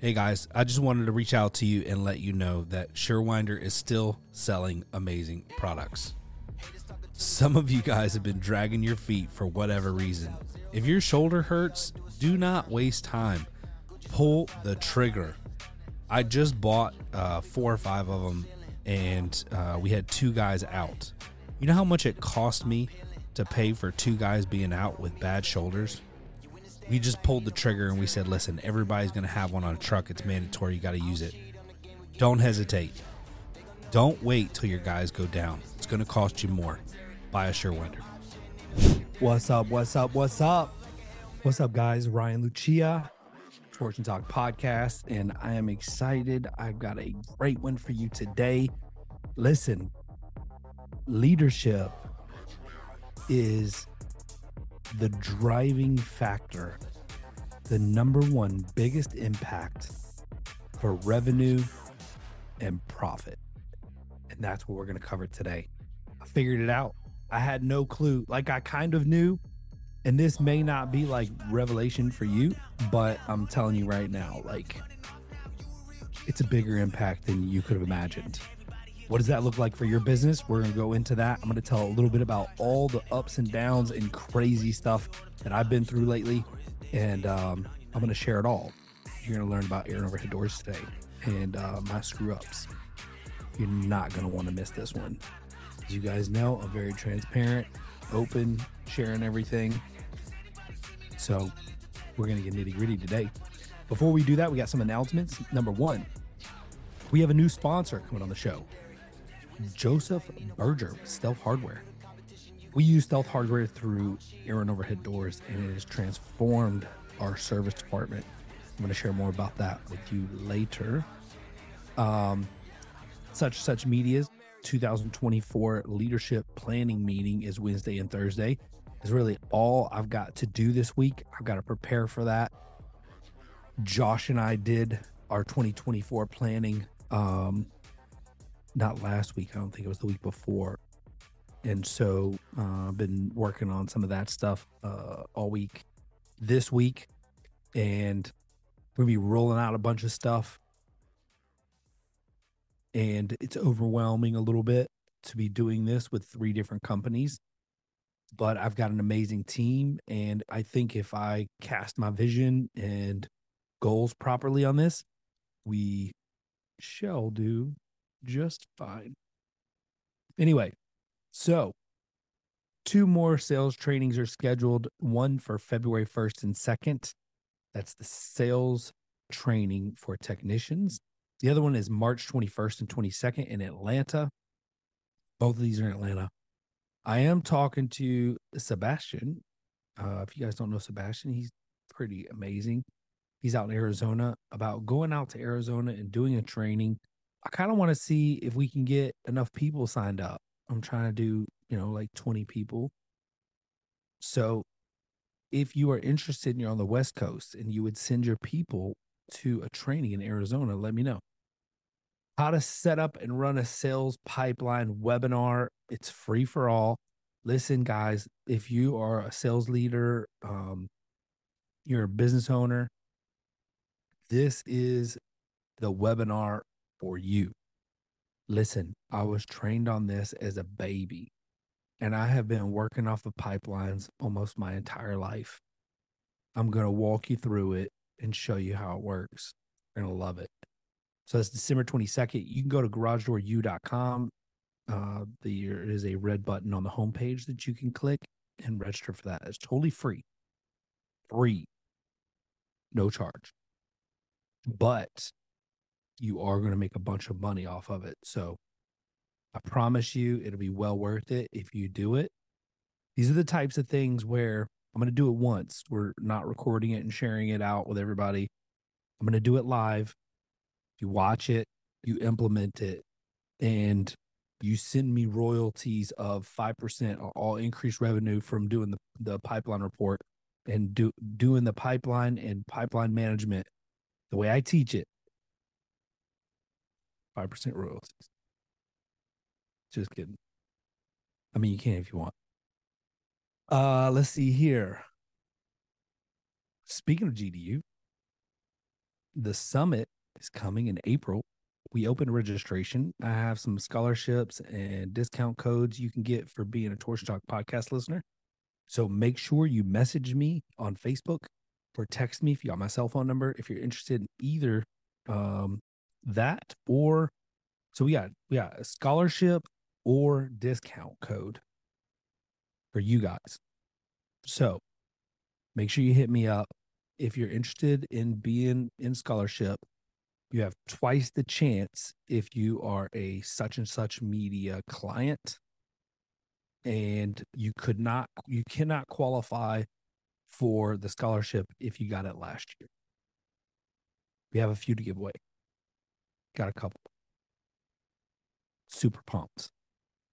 Hey guys, I just wanted to reach out to you and let you know that Surewinder is still selling amazing products. Some of you guys have been dragging your feet for whatever reason. If your shoulder hurts, do not waste time. Pull the trigger. I just bought uh, four or five of them, and uh, we had two guys out. You know how much it cost me to pay for two guys being out with bad shoulders? We just pulled the trigger and we said, listen, everybody's going to have one on a truck. It's mandatory. You got to use it. Don't hesitate. Don't wait till your guys go down. It's going to cost you more. Buy a Surewinder. What's up? What's up? What's up? What's up, guys? Ryan Lucia, Torsion Talk Podcast, and I am excited. I've got a great one for you today. Listen, leadership is the driving factor, the number one biggest impact for revenue and profit. And that's what we're going to cover today. I figured it out. I had no clue. Like I kind of knew, and this may not be like revelation for you, but I'm telling you right now, like it's a bigger impact than you could have imagined. What does that look like for your business? We're going to go into that. I'm going to tell a little bit about all the ups and downs and crazy stuff that I've been through lately. And um, I'm going to share it all. You're going to learn about Aaron Overhead Doors today and uh, my screw ups. You're not going to want to miss this one. As you guys know, I'm very transparent, open, sharing everything. So we're going to get nitty gritty today. Before we do that, we got some announcements. Number one, we have a new sponsor coming on the show. Joseph Berger Stealth Hardware. We use Stealth Hardware through Aaron Overhead Doors, and it has transformed our service department. I'm going to share more about that with you later. Um, such such media's 2024 leadership planning meeting is Wednesday and Thursday. Is really all I've got to do this week. I've got to prepare for that. Josh and I did our 2024 planning um, not last week. I don't think it was the week before. And so uh, I've been working on some of that stuff uh, all week this week. And to be rolling out a bunch of stuff. And it's overwhelming a little bit to be doing this with three different companies. But I've got an amazing team. And I think if I cast my vision and goals properly on this, we shall do just fine. Anyway, so two more sales trainings are scheduled one for February 1st and 2nd. That's the sales training for technicians. The other one is March 21st and 22nd in Atlanta. Both of these are in Atlanta. I am talking to Sebastian. Uh, if you guys don't know Sebastian, he's pretty amazing. He's out in Arizona about going out to Arizona and doing a training I kind of want to see if we can get enough people signed up. I'm trying to do, you know, like 20 people. So if you are interested and you're on the West Coast and you would send your people to a training in Arizona, let me know. How to set up and run a sales pipeline webinar. It's free for all. Listen, guys, if you are a sales leader, um, you're a business owner, this is the webinar for you. Listen, I was trained on this as a baby, and I have been working off of pipelines almost my entire life. I'm going to walk you through it and show you how it works. You're going to love it. So it's December 22nd. You can go to garagedooru.com. Uh, there is a red button on the homepage that you can click and register for that. It's totally free. Free. No charge. But you are going to make a bunch of money off of it. So I promise you it'll be well worth it if you do it. These are the types of things where I'm going to do it once. We're not recording it and sharing it out with everybody. I'm going to do it live. You watch it, you implement it, and you send me royalties of 5% or all increased revenue from doing the, the pipeline report and do, doing the pipeline and pipeline management the way I teach it 5% royalties. Just kidding. I mean, you can if you want. Uh, let's see here. speaking of GDU, the summit is coming in April. We open registration. I have some scholarships and discount codes you can get for being a Torsion Talk podcast listener. So make sure you message me on Facebook or text me if you got my cell phone number if you're interested in either um, that or so we got we got a scholarship or discount code for you guys. So make sure you hit me up if you're interested in being in scholarship. You have twice the chance if you are a such and such media client and you could not you cannot qualify for the scholarship if you got it last year. We have a few to give away. Got a couple. Super pumped.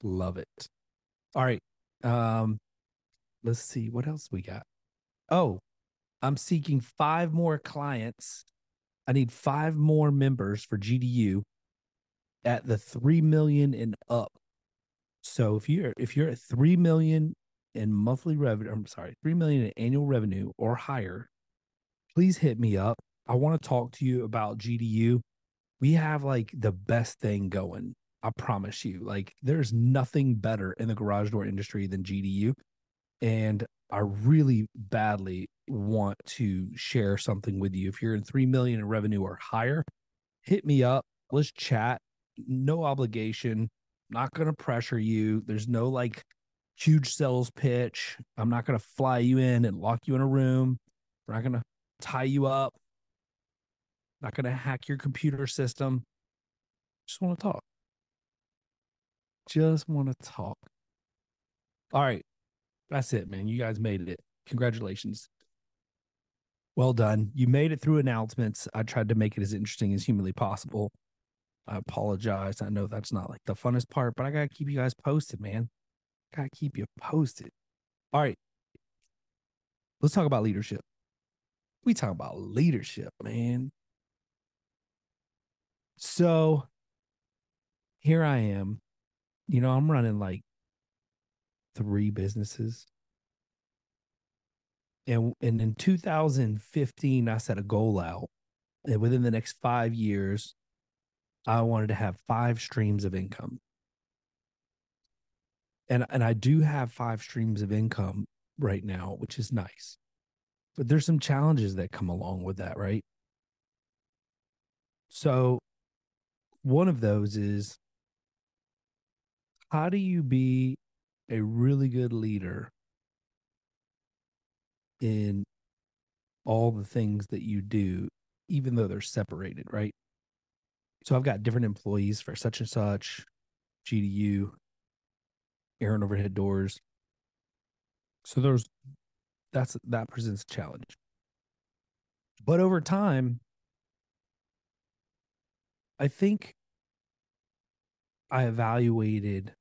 Love it. All right. Um let's see what else we got. Oh, I'm seeking five more clients. I need five more members for GDU at the 3 million and up. So if you're if you're at 3 million in monthly revenue, I'm sorry, 3 million in annual revenue or higher, please hit me up. I want to talk to you about GDU. We have like the best thing going. I promise you. Like there's nothing better in the garage door industry than GDU. And I really badly want to share something with you. If you're in 3 million in revenue or higher, hit me up. Let's chat. No obligation. Not going to pressure you. There's no like huge sales pitch. I'm not going to fly you in and lock you in a room. We're not going to tie you up. Not going to hack your computer system. Just want to talk. Just want to talk. All right. That's it, man. You guys made it. Congratulations. Well done. You made it through announcements. I tried to make it as interesting as humanly possible. I apologize. I know that's not like the funnest part, but I got to keep you guys posted, man. Got to keep you posted. All right. Let's talk about leadership. We talk about leadership, man. So here I am. You know, I'm running like three businesses. And and in 2015, I set a goal out that within the next five years, I wanted to have five streams of income. And and I do have five streams of income right now, which is nice. But there's some challenges that come along with that, right? So one of those is how do you be a really good leader in all the things that you do, even though they're separated, right? So I've got different employees for such and such, GDU, Aaron overhead doors. So there's that's that presents a challenge. But over time, I think I evaluated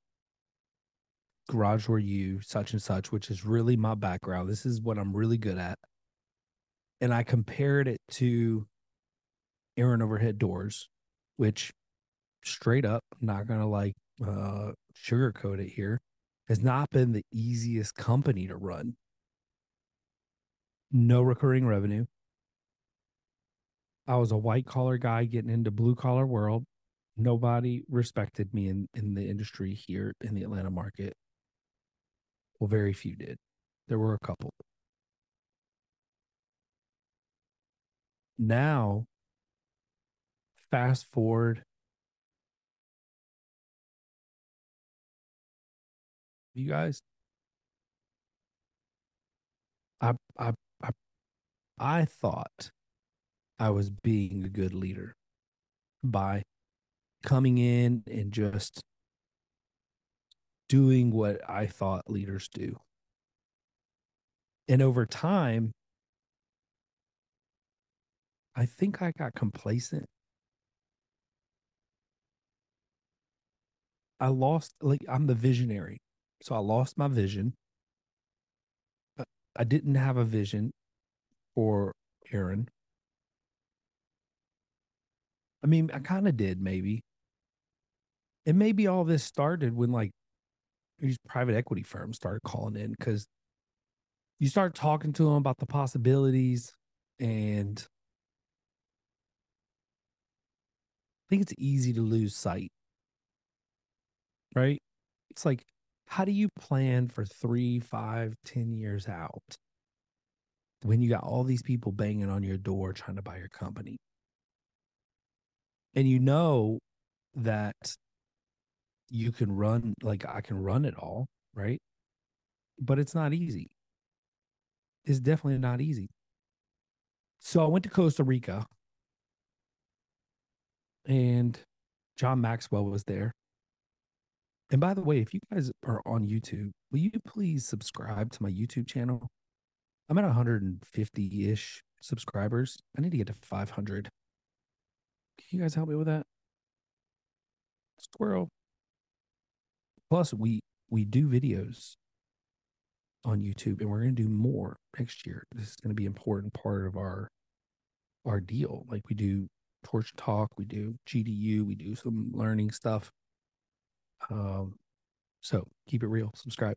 Garage Door U, such and such, which is really my background. This is what I'm really good at. And I compared it to Aaron Overhead Doors, which straight up, not gonna like uh sugarcoat it here, has not been the easiest company to run. No recurring revenue. I was a white collar guy getting into blue collar world. Nobody respected me in, in the industry here in the Atlanta market. Well, very few did. There were a couple. Now, fast forward you guys I, I i i thought i was being a good leader by coming in and just doing what I thought leaders do. And over time, I think I got complacent. I lost, like, I'm the visionary. So I lost my vision. I didn't have a vision for Aaron. I mean, I kind of did, maybe. And maybe all this started when, like, these private equity firms started calling in because you start talking to them about the possibilities And I think it's easy to lose sight, right? It's like, how do you plan for three, five, ten years out when you got all these people banging on your door trying to buy your company? And you know that you can run, like, I can run it all, right? But it's not easy. It's definitely not easy. So I went to Costa Rica and John Maxwell was there. And by the way, if you guys are on YouTube, will you please subscribe to my YouTube channel? I'm at 150 ish subscribers. I need to get to 500. You guys help me with that? Squirrel. Plus, we we do videos on YouTube, and we're going to do more next year. This is going to be an important part of our our deal. Like we do Torsion Talk, we do GDU, we do some learning stuff. Um, so keep it real. Subscribe.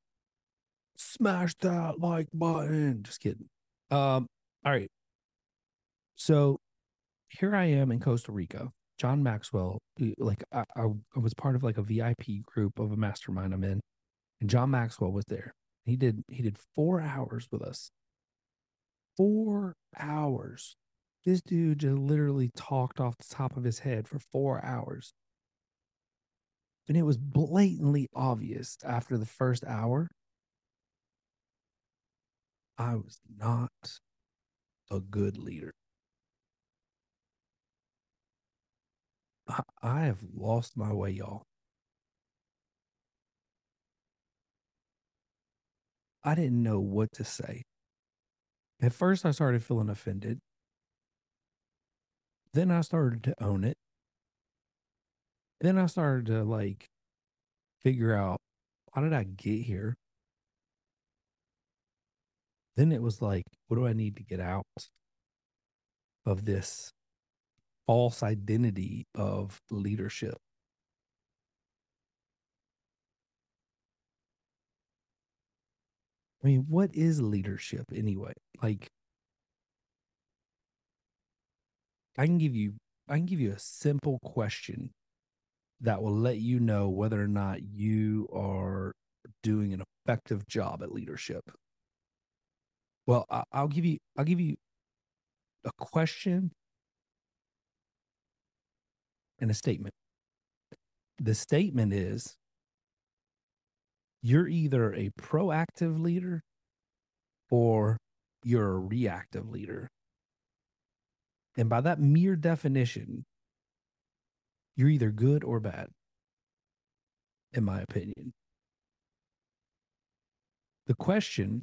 Smash that like button. Just kidding. Um, all right. So here I am in Costa Rica. John Maxwell, uh, like I, I, I was part of like a VIP group of a mastermind I'm in, and John Maxwell was there. He did he did four hours with us. Four hours. This dude just literally talked off the top of his head for four hours. And it was blatantly obvious after the first hour I was not a good leader. I, have lost my way, y'all. I didn't know what to say. At first, I started feeling offended. Then I started to own it. Then I started to like figure out how did I get here? Then it was like, what do I need to get out of this false identity of leadership? I mean, what is leadership anyway? Like, I can give you, I can give you a simple question that will let you know whether or not you are doing an effective job at leadership. Well, I'll give you, I'll give you a question and a statement. The statement is you're either a proactive leader or you're a reactive leader. And by that mere definition, you're either good or bad, in my opinion. The question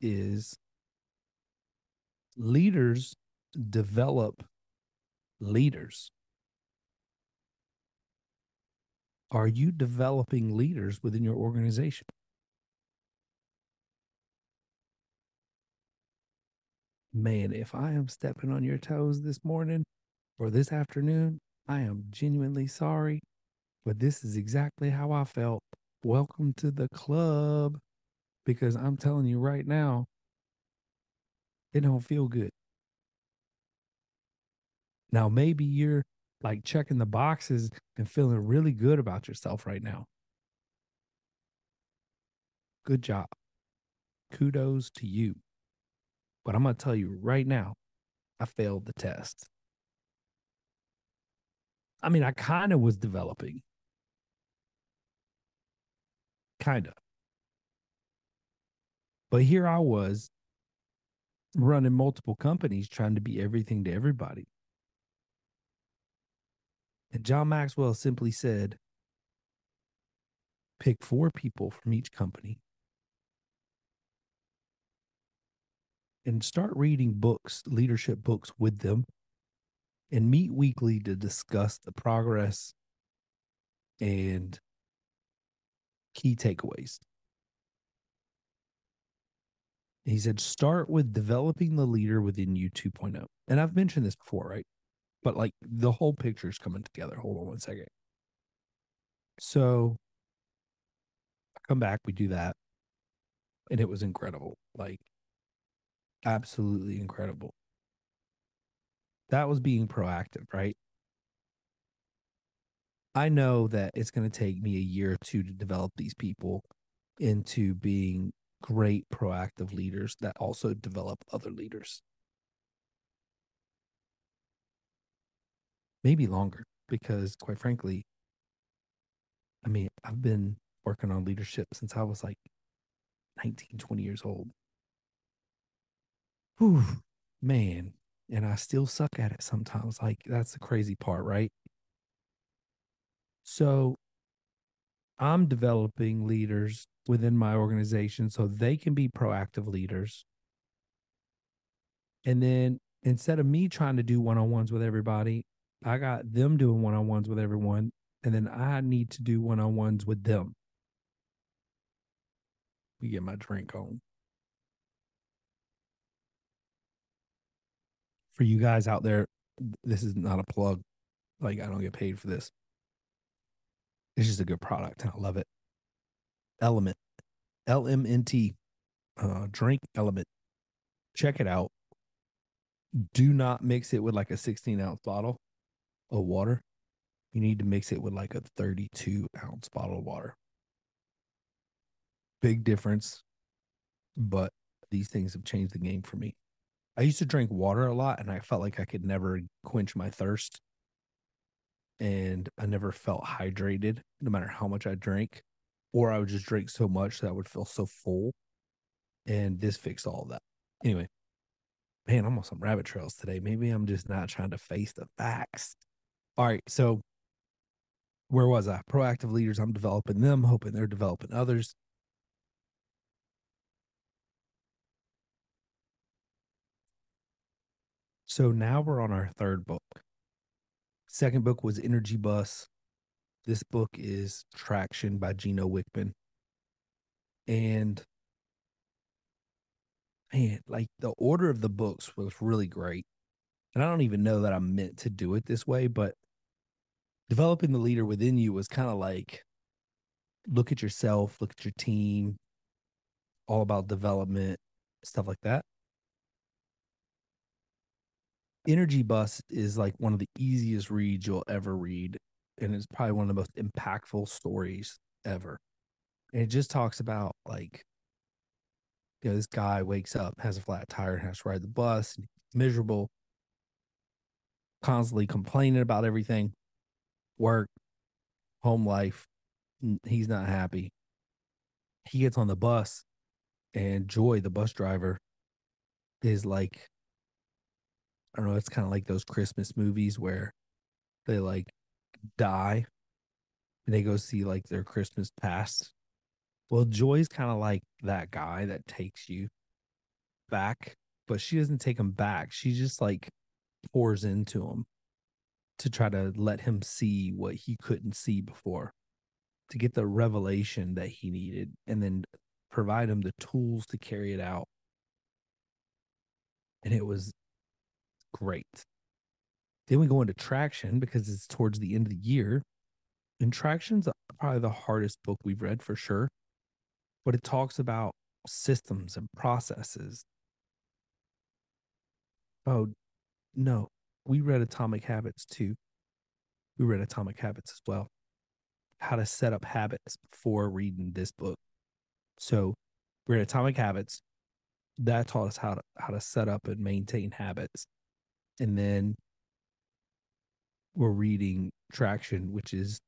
is leaders develop leaders. Are you developing leaders within your organization? Man, if I am stepping on your toes this morning or this afternoon, I am genuinely sorry, but this is exactly how I felt. Welcome to the club because I'm telling you right now, it don't feel good. Now, maybe you're like checking the boxes and feeling really good about yourself right now. Good job. Kudos to you. But I'm going to tell you right now, I failed the test. I mean, I kind of was developing. Kind of. But here I was running multiple companies trying to be everything to everybody. And John Maxwell simply said, pick four people from each company and start reading books, leadership books with them, and meet weekly to discuss the progress and key takeaways. He said, start with developing the leader within you 2.0. And I've mentioned this before, right? But like the whole picture is coming together. Hold on one second. So I come back, we do that, and it was incredible. Like absolutely incredible. That was being proactive, right? I know that it's going to take me a year or two to develop these people into being great proactive leaders that also develop other leaders. Maybe longer, because quite frankly, I mean, I've been working on leadership since I was like 19, 20 years old. Whew, man. And I still suck at it sometimes. Like, that's the crazy part, right? So I'm developing leaders within my organization so they can be proactive leaders. And then instead of me trying to do one on ones with everybody, I got them doing one on ones with everyone. And then I need to do one on ones with them. We get my drink on. For you guys out there, this is not a plug. Like, I don't get paid for this. It's just a good product and I love it. Element, L M N T, uh, drink element. Check it out. Do not mix it with like a 16 ounce bottle of water. You need to mix it with like a 32 ounce bottle of water. Big difference, but these things have changed the game for me. I used to drink water a lot and I felt like I could never quench my thirst and I never felt hydrated no matter how much I drank, or I would just drink so much that I would feel so full. And this fixed all of that. Anyway, man, I'm on some rabbit trails today. Maybe I'm just not trying to face the facts. All right. So, where was I? Proactive leaders, I'm developing them, hoping they're developing others. So now we're on our third book. Second book was Energy Bus. This book is Traction by Gino Wickman. And man, like the order of the books was really great. And I don't even know that I meant to do it this way, but developing the leader within you was kind of like look at yourself, look at your team, all about development, stuff like that. Energy Bus is like one of the easiest reads you'll ever read. And it's probably one of the most impactful stories ever. And it just talks about like, you know, this guy wakes up, has a flat tire, has to ride the bus, miserable, constantly complaining about everything, work, home life. He's not happy. He gets on the bus, and Joy, the bus driver, is like I don't know, it's kind of like those Christmas movies where they like die and they go see like their Christmas past. Well, Joy's kind of like that guy that takes you back, but she doesn't take him back. She just like pours into him to try to let him see what he couldn't see before, to get the revelation that he needed, and then provide him the tools to carry it out. And it was great. Then we go into traction because it's towards the end of the year. And traction's probably the hardest book we've read for sure. But it talks about systems and processes. Oh, no. We read Atomic Habits too. We read Atomic Habits as well. How to set up habits before reading this book. So we read Atomic Habits. That taught us how to how to set up and maintain habits and then we're reading traction which is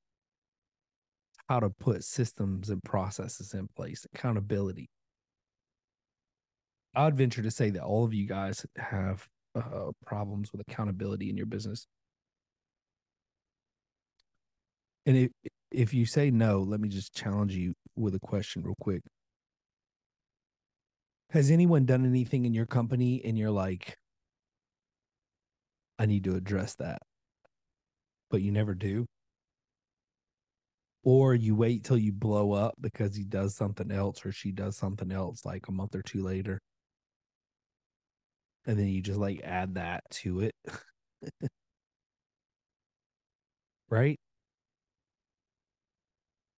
how to put systems and processes in place accountability i'd venture to say that all of you guys have uh, problems with accountability in your business and if if you say no let me just challenge you with a question real quick has anyone done anything in your company and you're like I need to address that. But you never do. Or you wait till you blow up because he does something else or she does something else like a month or two later. And then you just like add that to it. right?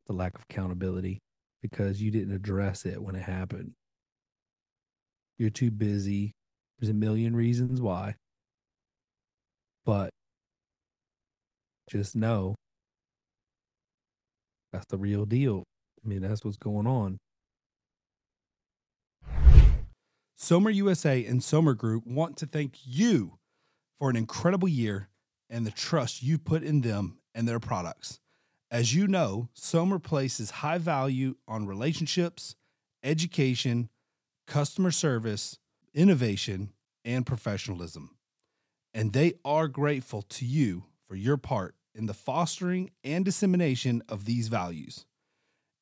The lack of accountability because you didn't address it when it happened. You're too busy There's a million reasons why. But just know that's the real deal. I mean, that's what's going on. Sommer USA and Sommer Group want to thank you for an incredible year and the trust you put in them and their products. As you know, Sommer places high value on relationships, education, customer service, innovation, and professionalism. And they are grateful to you for your part in the fostering and dissemination of these values.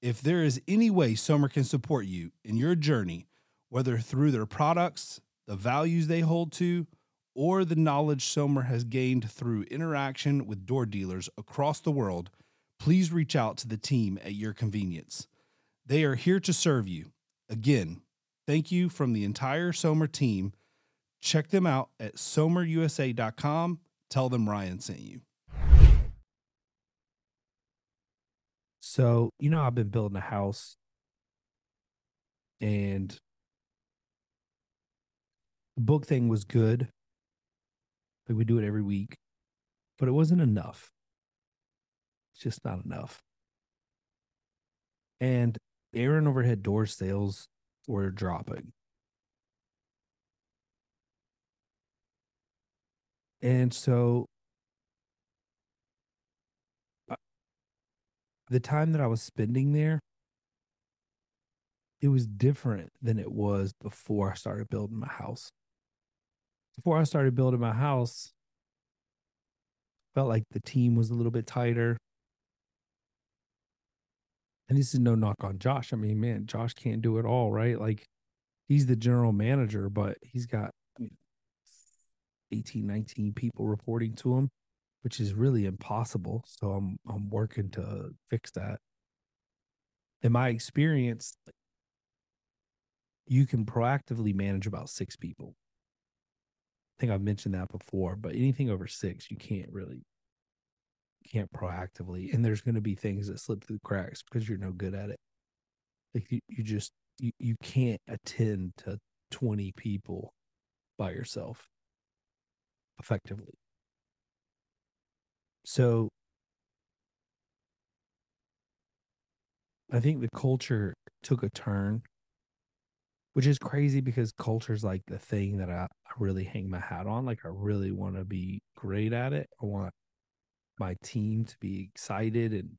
If there is any way Somer can support you in your journey, whether through their products, the values they hold to, or the knowledge Sommer has gained through interaction with door dealers across the world, please reach out to the team at your convenience. They are here to serve you. Again, thank you from the entire Sommer team. Check them out at somerusa.com. Tell them Ryan sent you. So, you know, I've been building a house and the book thing was good. Like we do it every week, but it wasn't enough. It's just not enough. And Aaron overhead door sales were dropping. And so uh, the time that I was spending there, it was different than it was before I started building my house. Before I started building my house, felt like the team was a little bit tighter. And this is no knock on Josh. I mean, man, Josh can't do it all, right? Like he's the general manager, but he's got I mean, 18, 19 people reporting to him, which is really impossible. So I'm I'm working to fix that. In my experience, you can proactively manage about six people. Think I've mentioned that before, but anything over six, you can't really can't proactively and there's going to be things that slip through the cracks because you're no good at it. Like you, you just you, you can't attend to 20 people by yourself effectively. So i think the culture took a turn which is crazy because culture is like the thing that I, I really hang my hat on like i really want to be great at it i want my team to be excited and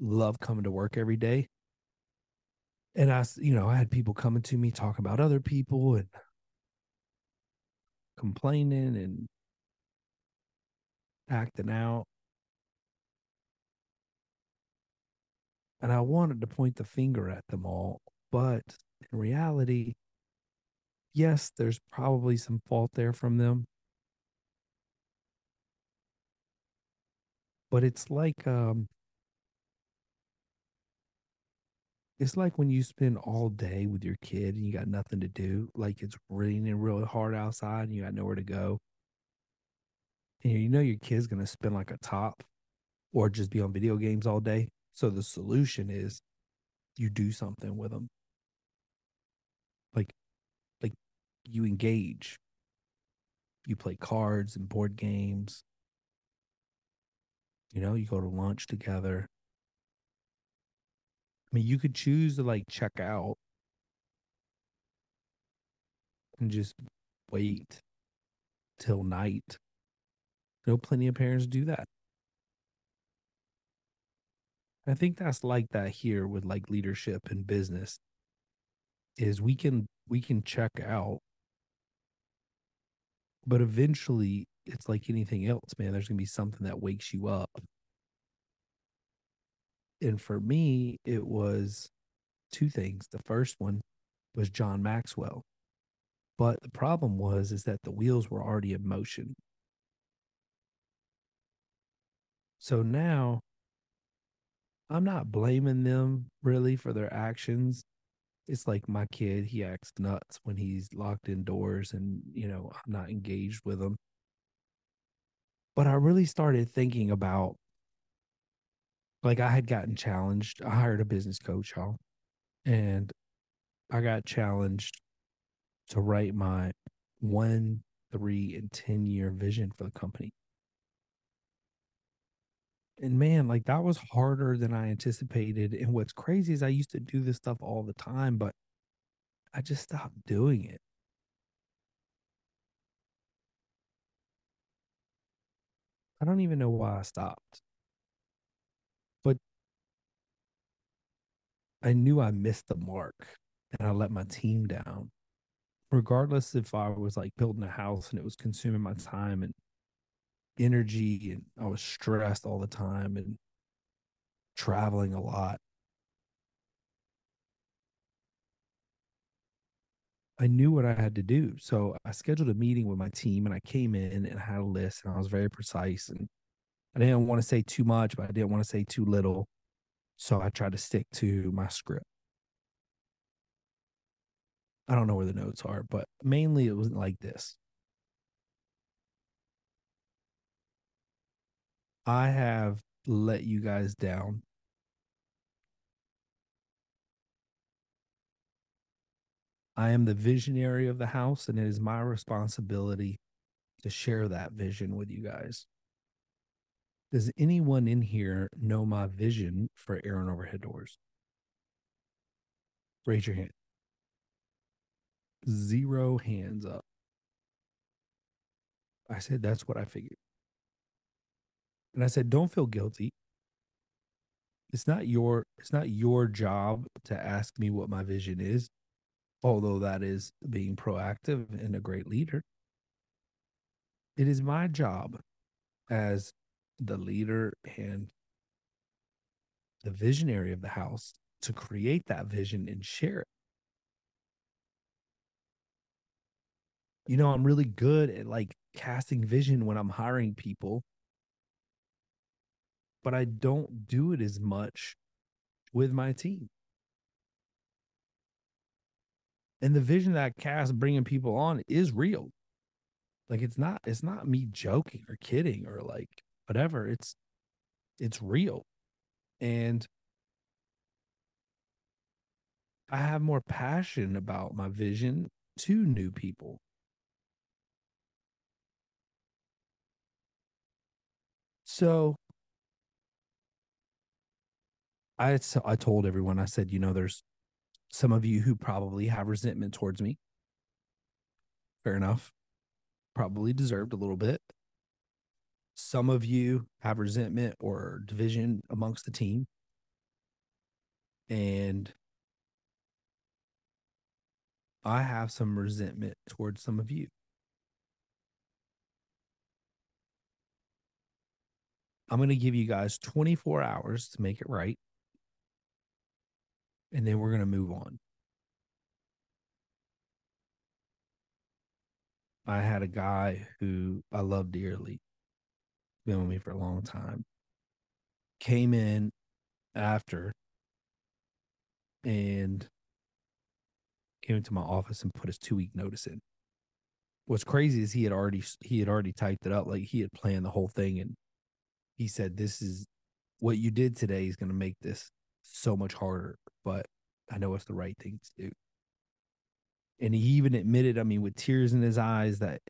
love coming to work every day. And I, you know, I had people coming to me talking about other people and complaining and acting out. And I wanted to point the finger at them all. But in reality, yes, there's probably some fault there from them. but it's like um it's like when you spend all day with your kid and you got nothing to do like it's raining really hard outside and you got nowhere to go and you know your kid's to spend like a top or just be on video games all day so the solution is you do something with them like like you engage you play cards and board games you know, you go to lunch together. I mean, you could choose to like check out and just wait till night. I know plenty of parents do that. I think that's like that here with like leadership and business is we can we can check out but eventually it's like anything else, man. There's gonna be something that wakes you up. And for me, it was two things. The first one was John Maxwell. But the problem was is that the wheels were already in motion. So now I'm not blaming them really for their actions. It's like my kid, he acts nuts when he's locked indoors and, you know, I'm not engaged with him. But I really started thinking about like I had gotten challenged. I hired a business coach, y'all, and I got challenged to write my one, three, and 10 year vision for the company. And man, like that was harder than I anticipated. And what's crazy is I used to do this stuff all the time, but I just stopped doing it. I don't even know why I stopped. But I knew I missed the mark and I let my team down. Regardless if I was like building a house and it was consuming my time and energy and I was stressed all the time and traveling a lot. I knew what I had to do. So I scheduled a meeting with my team and I came in and I had a list and I was very precise and I didn't want to say too much, but I didn't want to say too little. So I tried to stick to my script. I don't know where the notes are, but mainly it was like this. I have let you guys down. I am the visionary of the house, and it is my responsibility to share that vision with you guys. Does anyone in here know my vision for Aaron Overhead Doors? Raise your hand. Zero hands up. I said, that's what I figured. And I said, don't feel guilty. It's not your it's not your job to ask me what my vision is, although that is being proactive and a great leader. It is my job as the leader and the visionary of the house to create that vision and share it. You know, I'm really good at like casting vision when I'm hiring people but I don't do it as much with my team. And the vision that I cast bringing people on is real. Like it's not it's not me joking or kidding or like whatever. It's it's real. And I have more passion about my vision to new people. So I I told everyone I said, you know, there's some of you who probably have resentment towards me. Fair enough. Probably deserved a little bit. Some of you have resentment or division amongst the team. And I have some resentment towards some of you. I'm going to give you guys 24 hours to make it right and then we're going to move on. I had a guy who I love dearly, been with me for a long time, came in after and came into my office and put his two week notice in. What's crazy is he had already he had already typed it up like he had planned the whole thing and he said this is what you did today is going to make this so much harder, but I know it's the right thing to do. And he even admitted, I mean, with tears in his eyes, that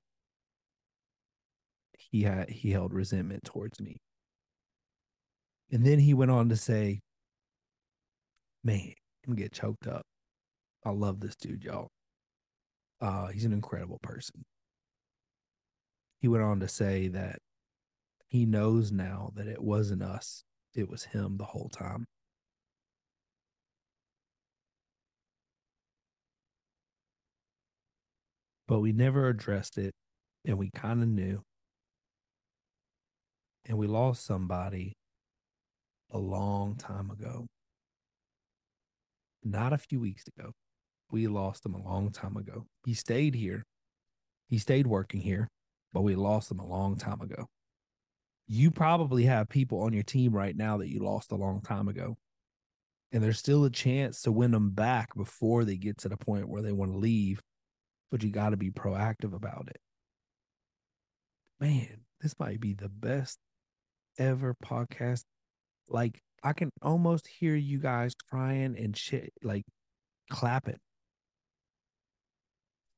he had he held resentment towards me. And then he went on to say, Man, I'm get choked up. I love this dude, y'all. Uh, he's an incredible person. He went on to say that he knows now that it wasn't us, it was him the whole time. But we never addressed it and we kind of knew. And we lost somebody a long time ago. Not a few weeks ago. We lost him a long time ago. He stayed here. He stayed working here, but we lost him a long time ago. You probably have people on your team right now that you lost a long time ago. And there's still a chance to win them back before they get to the point where they want to leave but you got to be proactive about it. Man, this might be the best ever podcast. Like, I can almost hear you guys crying and shit, like clapping.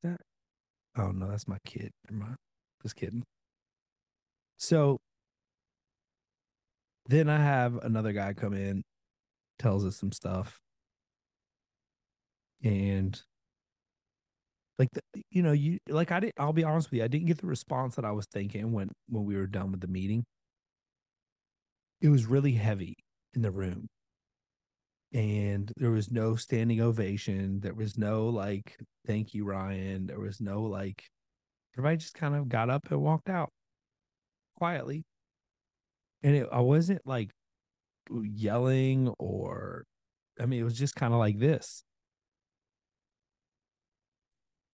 That Oh no, that's my kid. Never mind. Just kidding. So then I have another guy come in, tells us some stuff. And like the, you know, you like I didn't I'll be honest with you, I didn't get the response that I was thinking when when we were done with the meeting. It was really heavy in the room. And there was no standing ovation. There was no like, thank you, Ryan. There was no like everybody just kind of got up and walked out quietly. And it, I wasn't like yelling or, I mean, it was just kind of like this.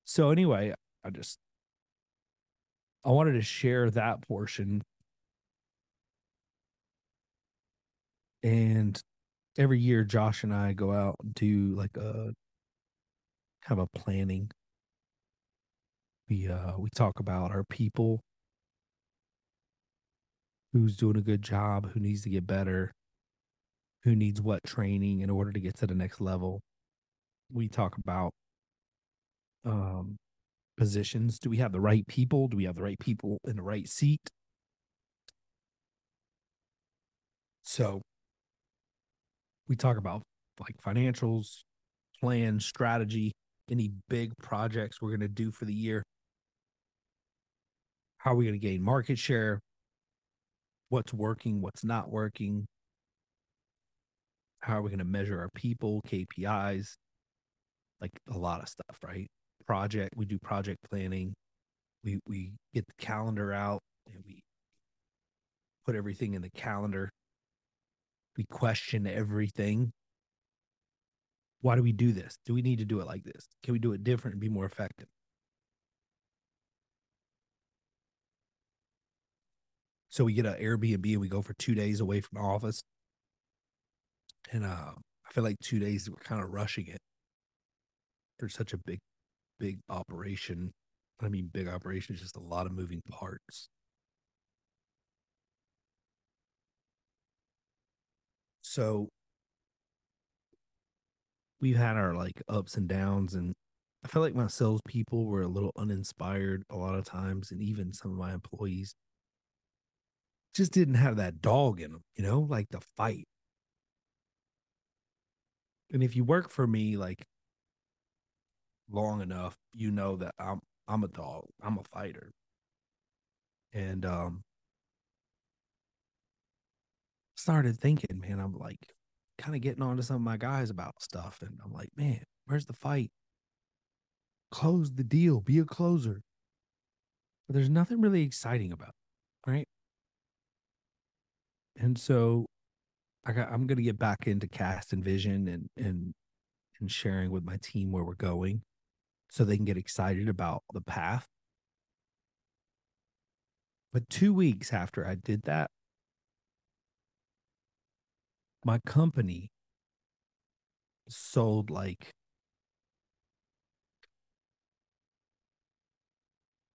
So, anyway, I just, I wanted to share that portion. And every year, Josh and I go out and do like a kind of a planning. We uh we talk about our people who's doing a good job, who needs to get better, who needs what training in order to get to the next level. We talk about um, positions. Do we have the right people? Do we have the right people in the right seat? So we talk about like financials, plan, strategy, any big projects we're going to do for the year. How are we going to gain market share? what's working, what's not working. How are we going to measure our people, KPIs, like a lot of stuff, right? Project, we do project planning. We we get the calendar out and we put everything in the calendar. We question everything. Why do we do this? Do we need to do it like this? Can we do it different and be more effective? So we get an Airbnb and we go for two days away from the office. And uh, I feel like two days we're kind of rushing it. There's such a big, big operation. I mean, big operation is just a lot of moving parts. So we've had our like ups and downs, and I feel like my salespeople were a little uninspired a lot of times, and even some of my employees just didn't have that dog in them, you know, like the fight. And if you work for me like long enough, you know that I'm I'm a dog. I'm a fighter. And um started thinking, man, I'm like kind of getting on to some of my guys about stuff. And I'm like, man, where's the fight? Close the deal, be a closer. But there's nothing really exciting about it, right? and so I got, I'm to get back into cast and vision and and and sharing with my team where we're going, so they can get excited about the path. But two weeks after I did that, my company sold like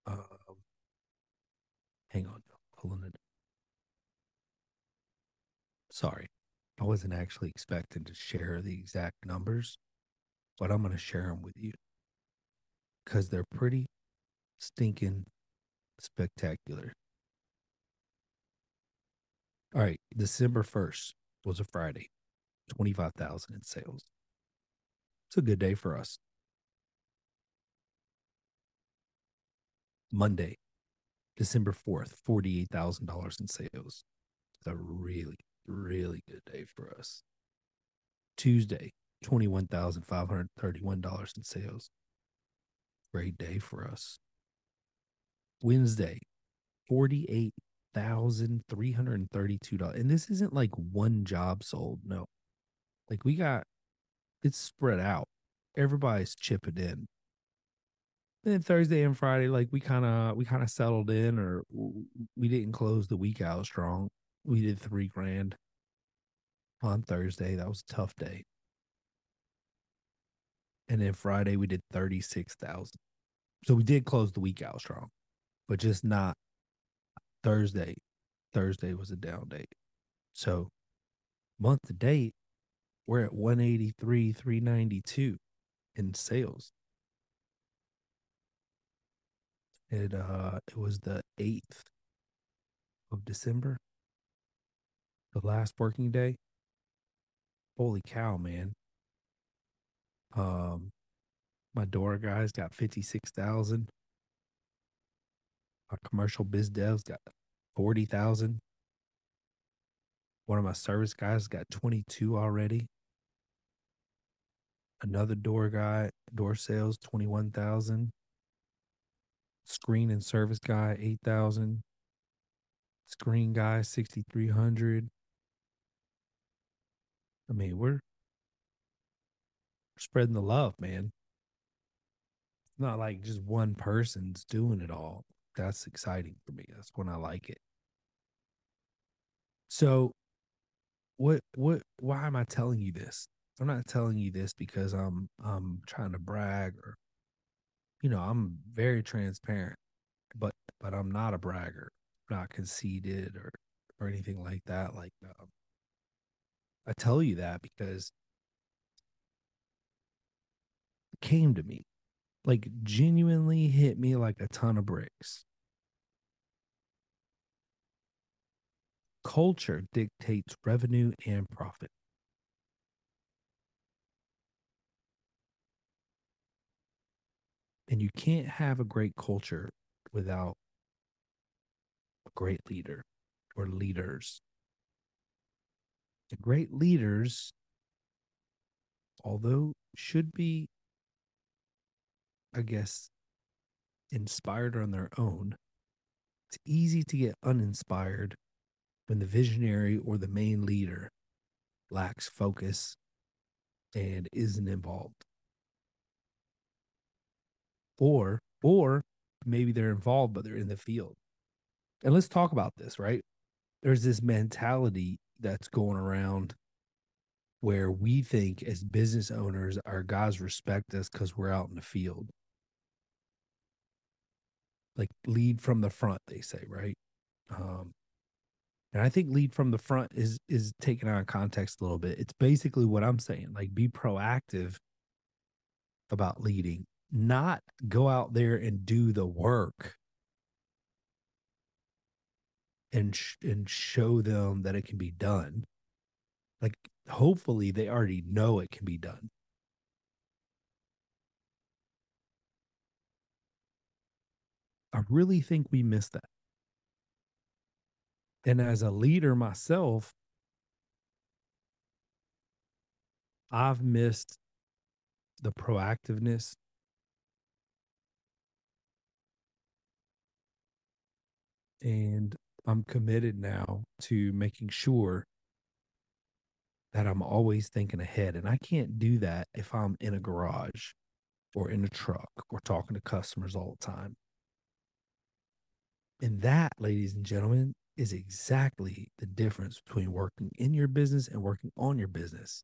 uh, hang on, pulling it Sorry, I wasn't actually expecting to share the exact numbers, but I'm going to share them with you because they're pretty stinking spectacular. All right, December 1st was a Friday, 25,000 in sales. It's a good day for us. Monday, December 4th, $48,000 in sales. It's a really really good day for us. Tuesday, $21,531 in sales. Great day for us. Wednesday, $48,332. And this isn't like one job sold. No. Like we got it's spread out. Everybody's chipping in. then Thursday and Friday, like we kind of we kind of settled in, or we didn't close the week out strong we did three grand on Thursday. That was a tough day. And then Friday we did 36,000. So we did close the week out strong, but just not Thursday. Thursday was a down date. So month to date, we're at 183, 392 in sales. It uh it was the eighth of December, the last working day. Holy cow, man. Um my door guys got fifty six thousand. My commercial biz devs got forty thousand. One of my service guys got twenty two already. Another door guy, door sales, twenty one thousand screen and service guy 8000 screen guy 6300 i mean we're spreading the love man. It's not like just one person's doing it all. That's exciting for me. That's when i like it. So what what why am i telling you this? I'm not telling you this because i'm i'm trying to brag or you know, I'm very transparent, but but I'm not a bragger, not conceited or or anything like that. Like um, I tell you that because it came to me, like genuinely hit me like a ton of bricks. Culture dictates revenue and profit. And you can't have a great culture without a great leader or leaders. The great leaders, although should be, I guess, inspired on their own, it's easy to get uninspired when the visionary or the main leader lacks focus and isn't involved. Or or maybe they're involved but they're in the field. And let's talk about this right? There's this mentality that's going around where we think as business owners our guys respect us because we're out in the field like lead from the front they say right? Um and i think lead from the front is is taken out of context a little bit. It's basically what i'm saying like be proactive about leading not go out there and do the work and sh- and show them that it can be done. Like hopefully they already know it can be done i really think we miss that and as a leader myself i've missed the proactiveness and I'm committed now to making sure that I'm always thinking ahead. And I can't do that if I'm in a garage or in a truck or talking to customers all the time. And that, ladies and gentlemen, is exactly the difference between working in your business and working on your business.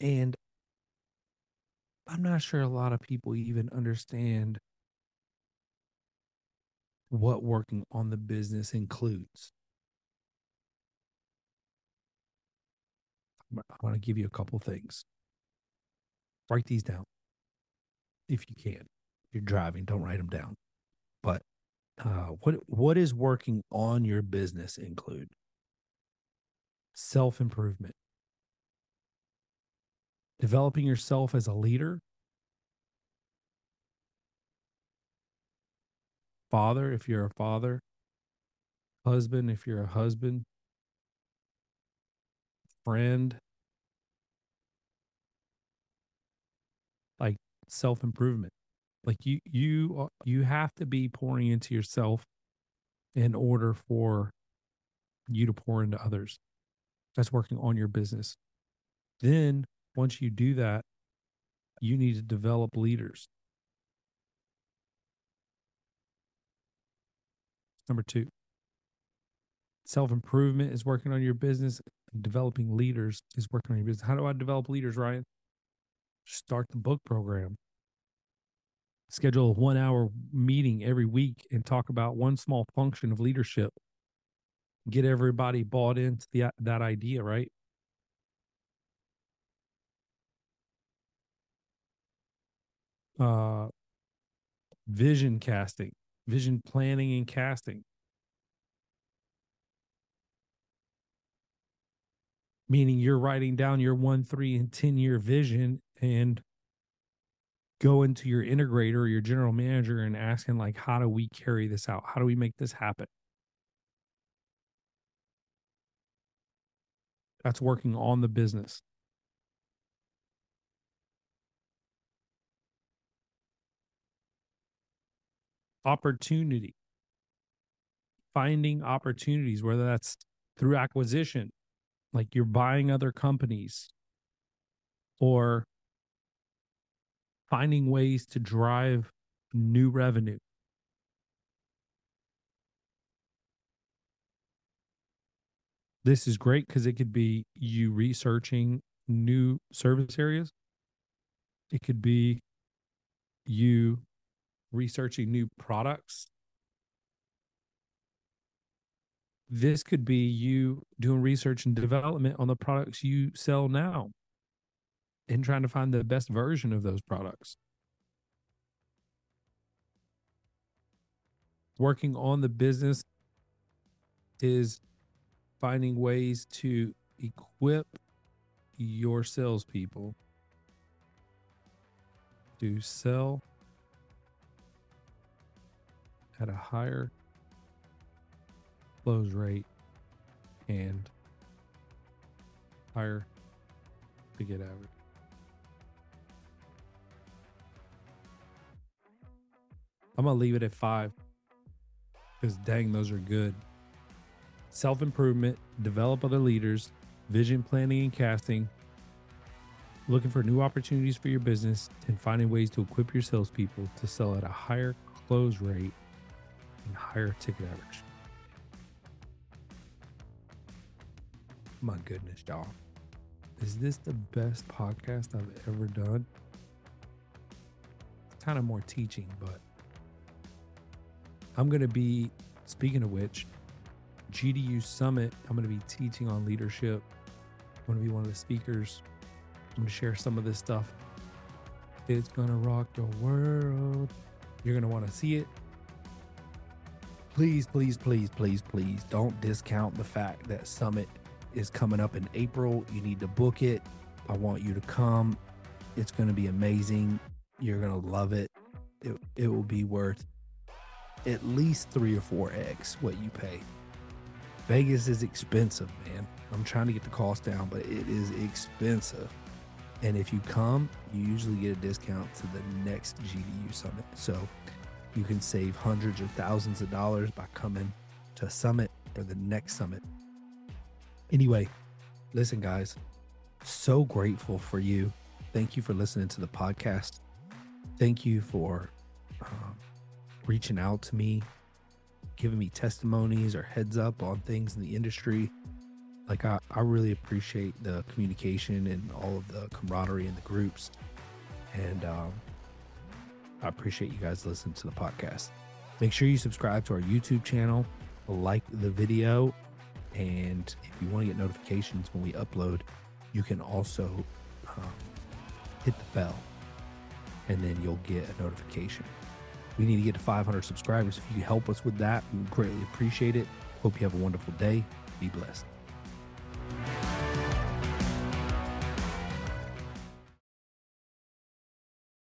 And I'm not sure a lot of people even understand what working on the business includes. I want to give you a couple things. Write these down if you can. If you're driving, don't write them down. But uh, what what is working on your business include? Self improvement, developing yourself as a leader father if you're a father, husband if you're a husband, friend. Like self improvement. Like you you uh, you have to be pouring into yourself in order for you to pour into others. That's working on your business. Then once you do that, you need to develop leaders. Number two, self improvement is working on your business. Developing leaders is working on your business. How do I develop leaders, Ryan? Start the book program. Schedule a one hour meeting every week and talk about one small function of leadership. Get everybody bought into the, that idea, right? Uh, vision casting, vision planning and casting. Meaning you're writing down your one, three, and 10 year vision and going to your integrator or your general manager and asking, like, how do we carry this out? How do we make this happen? That's working on the business. Opportunity. Finding opportunities, whether that's through acquisition, like you're buying other companies, or finding ways to drive new revenue. This is great because it could be you researching new service areas. It could be you researching new products. This could be you doing research and development on the products you sell now and trying to find the best version of those products. Working on the business is finding ways to equip your salespeople to sell at a higher close rate and higher ticket average. I'm gonna leave it at five because dang, those are good self improvement, develop other leaders, vision planning and casting, looking for new opportunities for your business, and finding ways to equip your salespeople to sell at a higher close rate and higher ticket average. My goodness, y'all. Is this the best podcast I've ever done? It's kind of more teaching, but I'm going to be, speaking of which, GDU Summit. I'm going to be teaching on leadership. I'm going to be one of the speakers. I'm going to share some of this stuff. It's going to rock the world. You're going to want to see it. Please, please, please, please, please don't discount the fact that Summit is coming up in April. You need to book it. I want you to come. It's going to be amazing. You're going to love it. It, it will be worth at least three or four X what you pay. Vegas is expensive, man. I'm trying to get the cost down, but it is expensive. And if you come, you usually get a discount to the next GDU summit. So you can save hundreds or thousands of dollars by coming to a summit or the next summit. Anyway, listen, guys, so grateful for you. Thank you for listening to the podcast. Thank you for um, reaching out to me giving me testimonies or heads up on things in the industry. Like I, I really appreciate the communication and all of the camaraderie in the groups. And um, I appreciate you guys listening to the podcast. Make sure you subscribe to our YouTube channel, like the video, and if you want to get notifications when we upload, you can also um, hit the bell and then you'll get a notification. We need to get to 500 subscribers. If you help us with that, we greatly appreciate it. Hope you have a wonderful day. Be blessed.